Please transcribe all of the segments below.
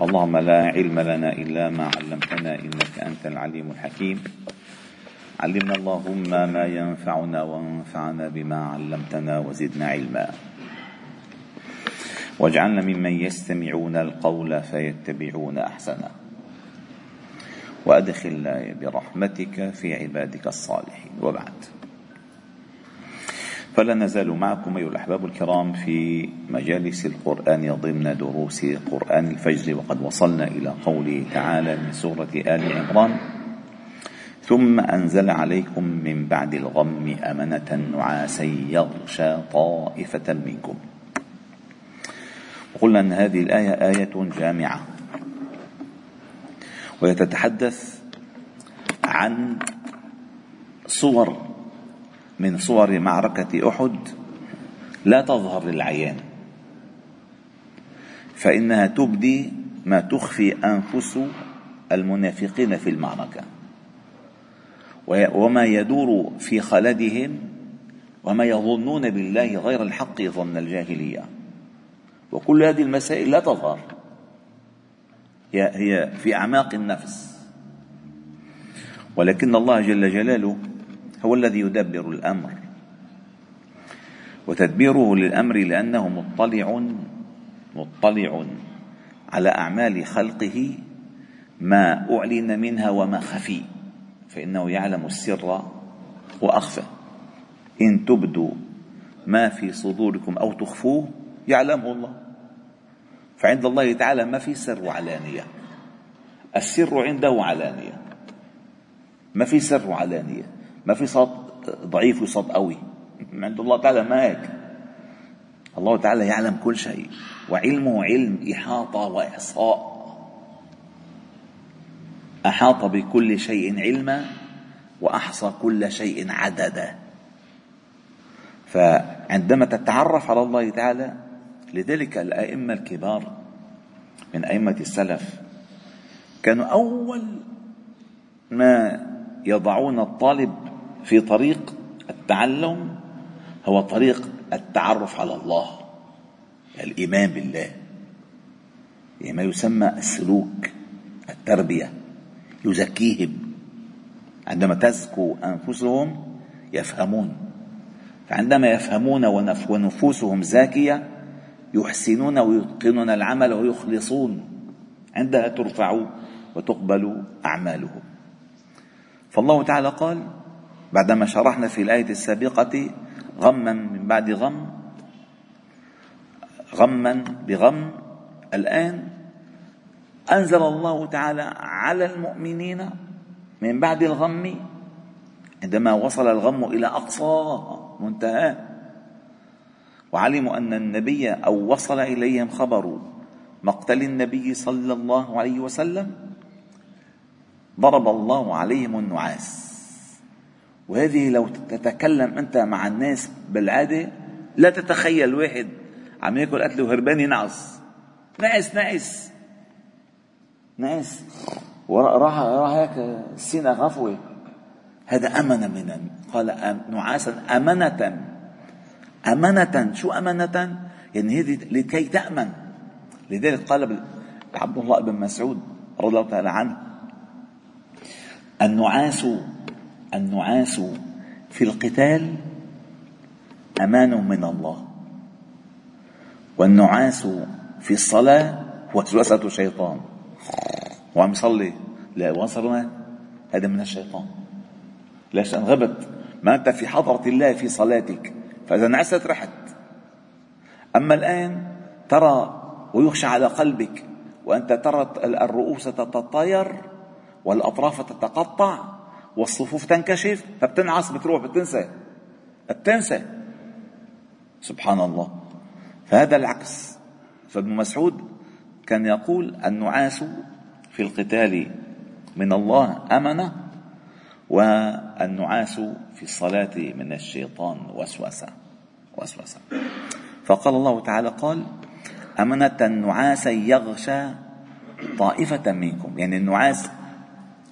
اللهم لا علم لنا إلا ما علمتنا إنك أنت العليم الحكيم. علمنا اللهم ما ينفعنا وانفعنا بما علمتنا وزدنا علما. واجعلنا ممن يستمعون القول فيتبعون أحسنه. وأدخلنا برحمتك في عبادك الصالحين. وبعد. فلا نزال معكم أيها الأحباب الكرام في مجالس القرآن ضمن دروس قرآن الفجر وقد وصلنا إلى قوله تعالى من سورة آل عمران ثم أنزل عليكم من بعد الغم أمنة نعاسا يغشى طائفة منكم. وقلنا إن هذه الآية آية جامعة وهي تتحدث عن صور من صور معركة أحد لا تظهر للعيان. فإنها تبدي ما تخفي أنفس المنافقين في المعركة. وما يدور في خلدهم وما يظنون بالله غير الحق ظن الجاهلية. وكل هذه المسائل لا تظهر. هي في أعماق النفس. ولكن الله جل جلاله هو الذي يدبر الأمر. وتدبيره للأمر لأنه مطلع مطلع على أعمال خلقه ما أعلن منها وما خفي. فإنه يعلم السر وأخفى. إن تبدوا ما في صدوركم أو تخفوه يعلمه الله. فعند الله تعالى ما في سر وعلانية. السر عنده علانية. ما في سر وعلانيه ما في صوت ضعيف وصوت قوي. عند الله تعالى ما هيك الله تعالى يعلم كل شيء وعلمه علم إحاطة وإحصاء. أحاط بكل شيء علما وأحصى كل شيء عددا. فعندما تتعرف على الله تعالى لذلك الأئمة الكبار من أئمة السلف كانوا أول ما يضعون الطالب في طريق التعلم هو طريق التعرف على الله الإيمان بالله. يعني ما يسمى السلوك التربية يزكيهم. عندما تزكو أنفسهم يفهمون. فعندما يفهمون ونفوسهم زاكية يحسنون ويتقنون العمل ويخلصون. عندها ترفع وتقبل أعمالهم. فالله تعالى قال بعدما شرحنا في الآية السابقة غما من بعد غم غما بغم الآن أنزل الله تعالى على المؤمنين من بعد الغم عندما وصل الغم إلى أقصى منتهى. وعلموا أن النبي أو وصل إليهم خبر مقتل النبي صلى الله عليه وسلم ضرب الله عليهم النعاس. وهذه لو تتكلم أنت مع الناس بالعادة لا تتخيل واحد عم ياكل قتل وهربان ينعس نعس نعس نعس وراح راح هيك السينة غفوة. هذا أمن من قال نعاسا أمنة. أمنة. شو أمنة؟ يعني هذه لكي تأمن. لذلك قال عبد الله بن مسعود رضي الله تعالى عنه النعاس النعاس في القتال أمان من الله. والنعاس في الصلاة وسوسه الشيطان. وعم يصلي. لا وصلنا هذا من الشيطان. ليش انغبت ما انت في حضرة الله في صلاتك. فإذا نعست رحت. أما الآن ترى ويخشى على قلبك. وأنت ترى الرؤوس تتطاير والأطراف تتقطع. والصفوف تنكشف فبتنعس بتروح بتنسى. بتنسى. سبحان الله. فهذا العكس. فابن مسعود كان يقول النعاس في القتال من الله أمنة والنعاس في الصلاة من الشيطان وسوسة. وسوسة. فقال الله تعالى قال أمنة نعاسا يغشى طائفة منكم. يعني النعاس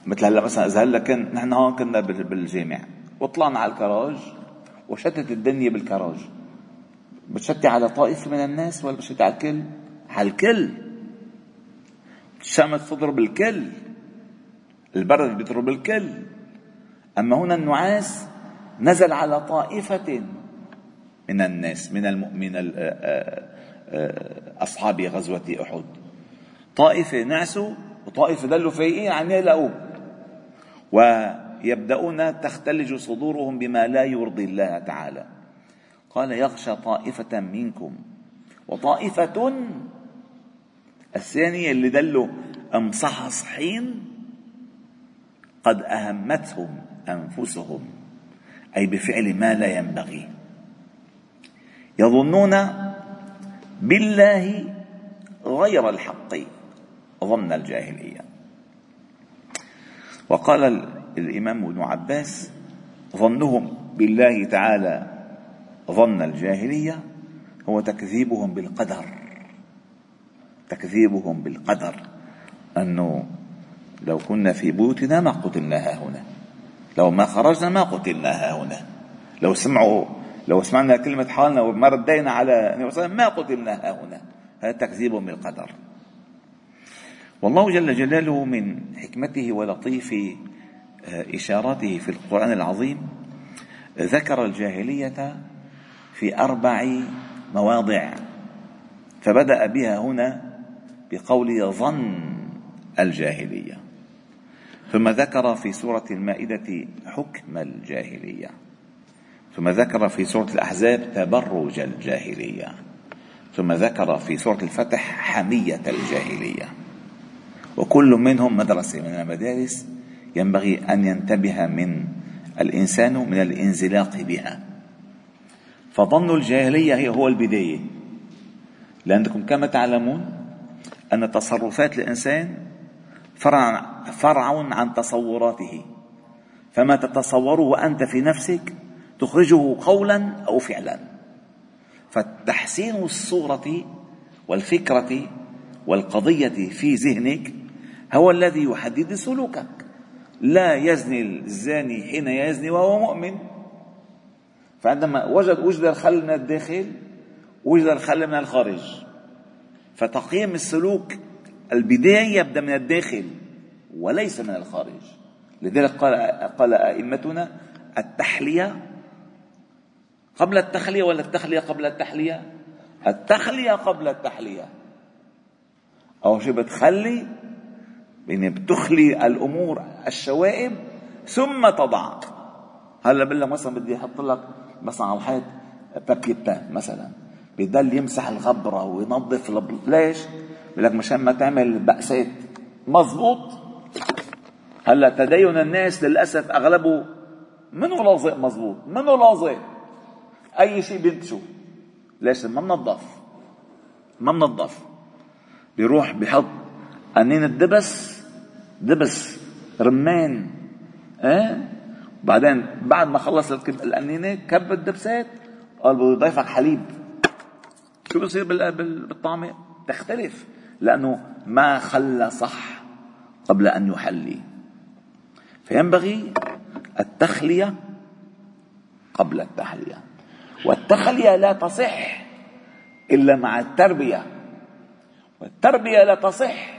مثل هلا مثلا إذا هلا كان نحن هون كنا بالجامع. وطلعنا على الكراج وشتت الدنيا بالكراج. بتشتي على طائفة من الناس ولا بتشتي على الكل؟ على الكل. الشمس تضرب الكل. البرد بيضرب الكل. أما هنا النعاس نزل على طائفة من الناس من المؤمن آه، آه، آه، أصحاب غزوة أحد. طائفة نعسوا وطائفة ظلوا فايقين عم يلاقوه ويبدأون تختلج صدورهم بما لا يرضي الله تعالى. قال يغشى طائفة منكم. وطائفة الثانية اللي دلوا مصحصحين قد أهمتهم أنفسهم أي بفعل ما لا ينبغي. يظنون بالله غير الحق ظن الجاهلية. وقال الإمام ابن عباس ظنهم بالله تعالى ظن الجاهلية هو تكذيبهم بالقدر. تكذيبهم بالقدر. أنه لو كنا في بيوتنا ما قتلنا ها هنا لو ما خرجنا ما قتلنا ها هنا لو سمعوا لو سمعنا كلمة حالنا وما ردينا على النبي صلى الله عليه وسلم ما قتلنا ها هنا هذا تكذيب بالقدر. والله جل جلاله من حكمته ولطيف آه، إشاراته في القرآن العظيم ذكر الجاهلية في أربع مواضع فبدأ بها هنا بقول ظن الجاهلية ثم ذكر في سورة المائدة حكم الجاهلية ثم ذكر في سورة الأحزاب تبرج الجاهلية ثم ذكر في سورة الفتح حمية الجاهلية. وكل منهم مدرسة من المدارس ينبغي أن ينتبه من الإنسان من الانزلاق بها. فظن الجاهلية هي هو البداية. لأنكم كما تعلمون أن تصرفات الإنسان فرع, فرع عن تصوراته. فما تتصوره أنت في نفسك تخرجه قولا أو فعلا. فتحسين الصورة والفكرة والقضية في ذهنك هو الذي يحدد سلوكك. لا يزني الزاني حين يزني وهو مؤمن. فعندما وجد وجد الخل من الداخل وجد الخل من الخارج. فتقييم السلوك البداية يبدأ من الداخل وليس من الخارج. لذلك قال قال أئمتنا التحلية. قبل التخلية ولا التخلية قبل التحلية؟ التخلية قبل التحلية. أول شيء بتخلي يعني بتخلي الأمور الشوائب ثم تضع. هلا بقول لك مثلا بدي أحط لك مثلا على الحيط بابيتا مثلا بضل يمسح الغبرة وينظف الب... ليش؟ بقول لك مشان ما تعمل بأسات مزبوط هلا تدين الناس للأسف أغلبه منه لاصق مزبوط منه لاصق أي شيء بينتشو. ليش؟ ما منظف. ما منظف. بيروح بيحط قنين الدبس دبس رمان إيه بعدين بعد ما خلص القنينه كب الدبسات قال بده يضيفك حليب. شو بصير بالطعمة؟ تختلف لأنه ما خلى صح قبل أن يحلي. فينبغي التخلية قبل التحلية. والتخلية لا تصح إلا مع التربية. والتربية لا تصح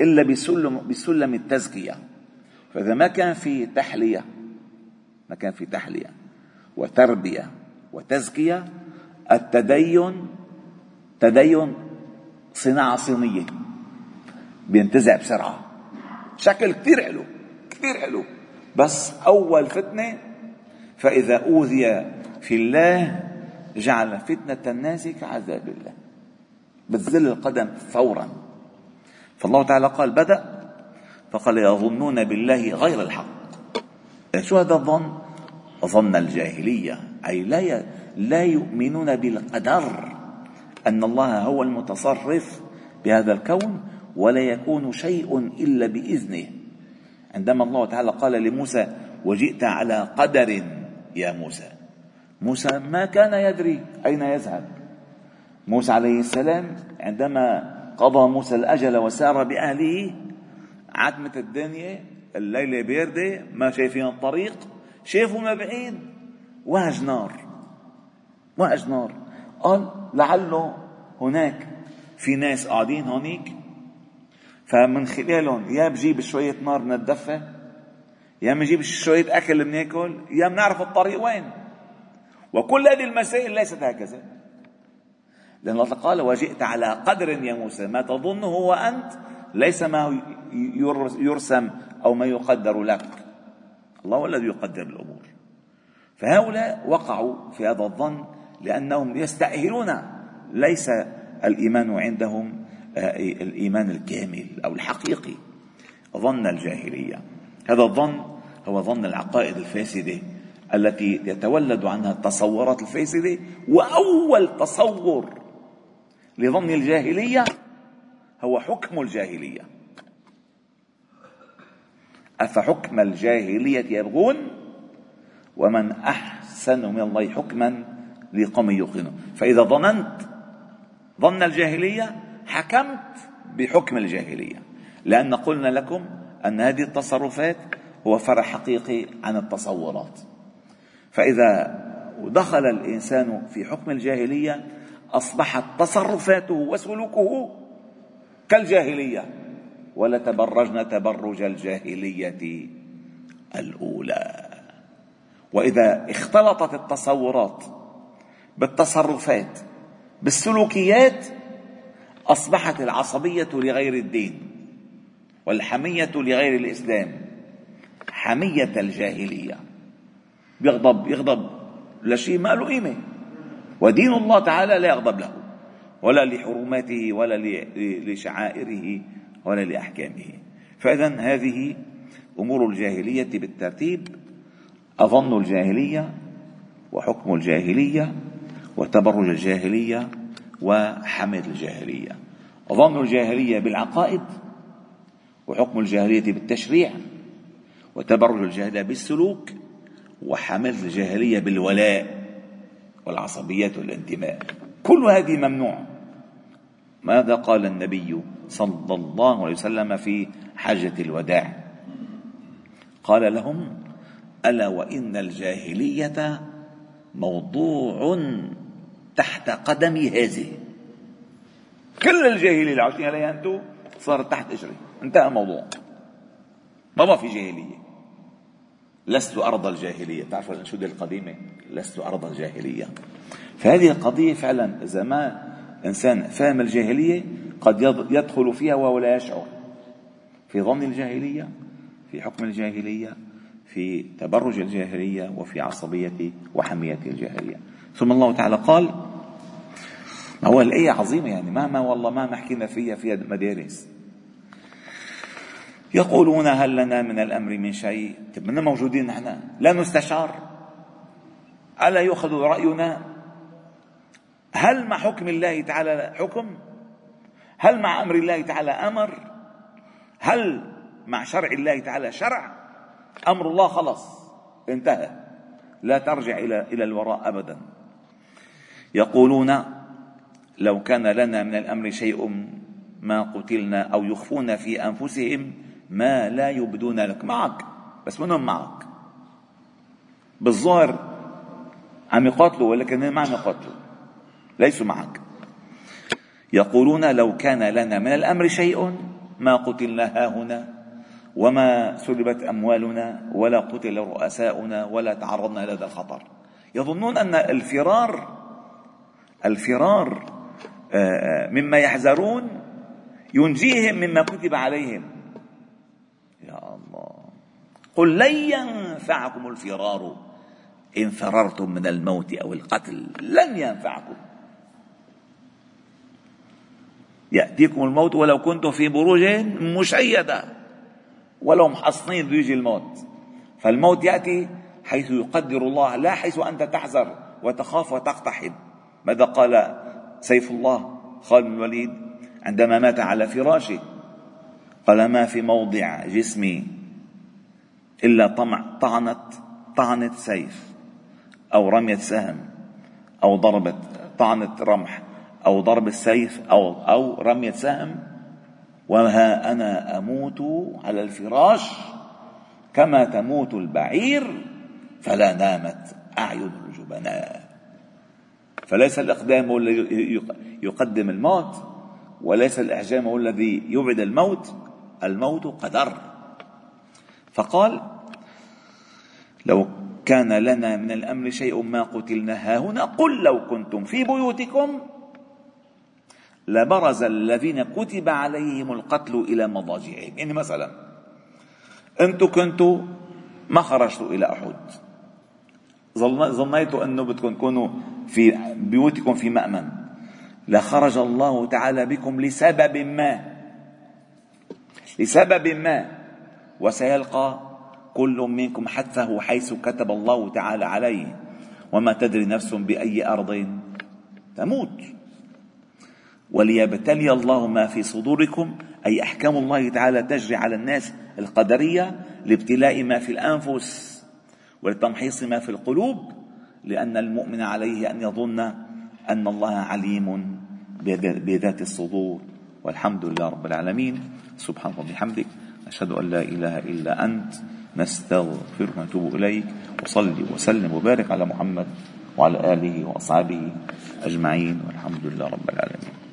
إلا بسلم بسلم التزكية. فإذا ما كان في تحلية ما كان في تحلية وتربية وتزكية التدين تدين صناعة صينية بينتزع بسرعة. شكل كثير حلو كثير حلو. بس أول فتنة فإذا أوذي في الله جعل فتنة الناس كعذاب الله. بتزل القدم فورا. فالله تعالى قال بدأ فقال يظنون بالله غير الحق. شو هذا الظن؟ ظن الجاهلية أي لا لا يؤمنون بالقدر أن الله هو المتصرف بهذا الكون ولا يكون شيء إلا بإذنه. عندما الله تعالى قال لموسى وجئت على قدر يا موسى. موسى ما كان يدري أين يذهب. موسى عليه السلام عندما قضى موسى الأجل وسار بأهله عتمة الدنيا الليلة باردة ما شايفين الطريق شافوا ما بعيد وهج نار. وهج نار. قال لعله هناك في ناس قاعدين هونيك فمن خلالهم يا بجيب شوية نار بنتدفى يا بنجيب شوية أكل بناكل يا بنعرف الطريق وين. وكل هذه المسائل ليست هكذا. لأن الله قال وجئت على قدر يا موسى ما تظنه هو أنت ليس ما يرسم أو ما يقدر لك. الله هو الذي يقدر الأمور. فهؤلاء وقعوا في هذا الظن لأنهم يستأهلون. ليس الإيمان عندهم آه، الإيمان الكامل أو الحقيقي. ظن الجاهلية. هذا الظن هو ظن العقائد الفاسدة التي يتولد عنها التصورات الفاسدة. وأول تصور لظن الجاهلية هو حكم الجاهلية. أفحكم الجاهلية يبغون؟ ومن أحسن من الله حكما لقوم يوقنون. فإذا ظننت ظن الجاهلية حكمت بحكم الجاهلية. لأن قلنا لكم أن هذه التصرفات هو فرع حقيقي عن التصورات. فإذا دخل الإنسان في حكم الجاهلية أصبحت تصرفاته وسلوكه كالجاهلية. ولتبرجن تبرج الجاهلية الأولى. وإذا اختلطت التصورات بالتصرفات بالسلوكيات أصبحت العصبية لغير الدين والحمية لغير الإسلام حمية الجاهلية. يغضب يغضب لشيء ما له قيمة. ودين الله تعالى لا يغضب له ولا لحرماته ولا لشعائره ولا لأحكامه. فإذا هذه أمور الجاهلية بالترتيب. أظن الجاهلية وحكم الجاهلية وتبرج الجاهلية وحمد الجاهلية. ظن الجاهلية بالعقائد وحكم الجاهلية بالتشريع وتبرج الجاهلية بالسلوك وحمد الجاهلية بالولاء. والعصبية والانتماء. كل هذه ممنوع. ماذا قال النبي صلى الله عليه وسلم في حجة الوداع؟ قال لهم ألا وإن الجاهلية موضوع تحت قدمي هذه. كل الجاهلية اللي عايشين عليها أنتم صارت تحت إجري؟ انتهى الموضوع. ما في جاهلية. لست أرض الجاهلية. تعرفوا الأنشودة القديمة؟ لست أرض الجاهلية فهذه القضية فعلا إذا ما إنسان فهم الجاهلية قد يدخل فيها وهو لا يشعر. في ظن الجاهلية في حكم الجاهلية في تبرج الجاهلية وفي عصبية وحمية الجاهلية. ثم الله تعالى قال ما هو الآية عظيمة يعني مهما والله ما حكينا فيها فيها مدارس. يقولون هل لنا من الأمر من شيء؟ طيب موجودين نحن؟ لا نستشار ألا يؤخذ رأينا؟ هل مع حكم الله تعالى حكم؟ هل مع أمر الله تعالى أمر؟ هل مع شرع الله تعالى شرع؟ أمر الله خلص انتهى. لا ترجع إلى إلى الوراء أبدا. يقولون لو كان لنا من الأمر شيء ما قتلنا أو يخفون في أنفسهم ما لا يبدون لك. معك بس منهم معك. بالظاهر عم يقاتلوا ولكن ما عم يقاتلوا ليسوا معك. يقولون لو كان لنا من الأمر شيء ما قتلنا هاهنا وما سلبت أموالنا ولا قتل رؤساؤنا ولا تعرضنا هذا الخطر. يظنون أن الفرار الفرار آه، مما يحذرون ينجيهم مما كتب عليهم. يا الله. قل لن ينفعكم الفرار. إن فررتم من الموت أو القتل لن ينفعكم. يأتيكم الموت ولو كنتم في بروج مشيدة ولو محصنين بده يجي الموت. فالموت يأتي حيث يقدر الله لا حيث أنت تحذر وتخاف وتقتحم. ماذا قال سيف الله خالد بن الوليد عندما مات على فراشه؟ قال ما في موضع جسمي إلا طمع طعنت طعنت سيف. أو رمية سهم أو ضربة طعنة رمح أو ضرب السيف أو أو رمية سهم وها أنا أموت على الفراش كما تموت البعير فلا نامت أعين الجبناء فليس الإقدام هو الذي يقدم الموت وليس الإحجام هو الذي يبعد الموت الموت قدر. فقال لو كان لنا من الأمر شيء ما قتلنا. هاهنا قل لو كنتم في بيوتكم. لبرز الذين كتب عليهم القتل إلى مضاجعهم. يعني مثلا أنتم كنتوا ما خرجتوا إلى أحد. ظنيتوا أنه بدكم تكونوا في بيوتكم في مأمن. لخرج الله تعالى بكم لسبب ما. لسبب ما. وسيلقى كل منكم حتفه حيث كتب الله تعالى عليه. وما تدري نفس بأي أرض تموت. وليبتلي الله ما في صدوركم أي أحكام الله تعالى تجري على الناس القدرية لابتلاء ما في الأنفس ولتمحيص ما في القلوب لأن المؤمن عليه أن يظن أن الله عليم بذات الصدور. والحمد لله رب العالمين. سبحانك وبحمدك أشهد أن لا إله إلا أنت نستغفرك ونتوب إليك. وصلي وسلم وبارك على محمد وعلى آله وأصحابه أجمعين والحمد لله رب العالمين.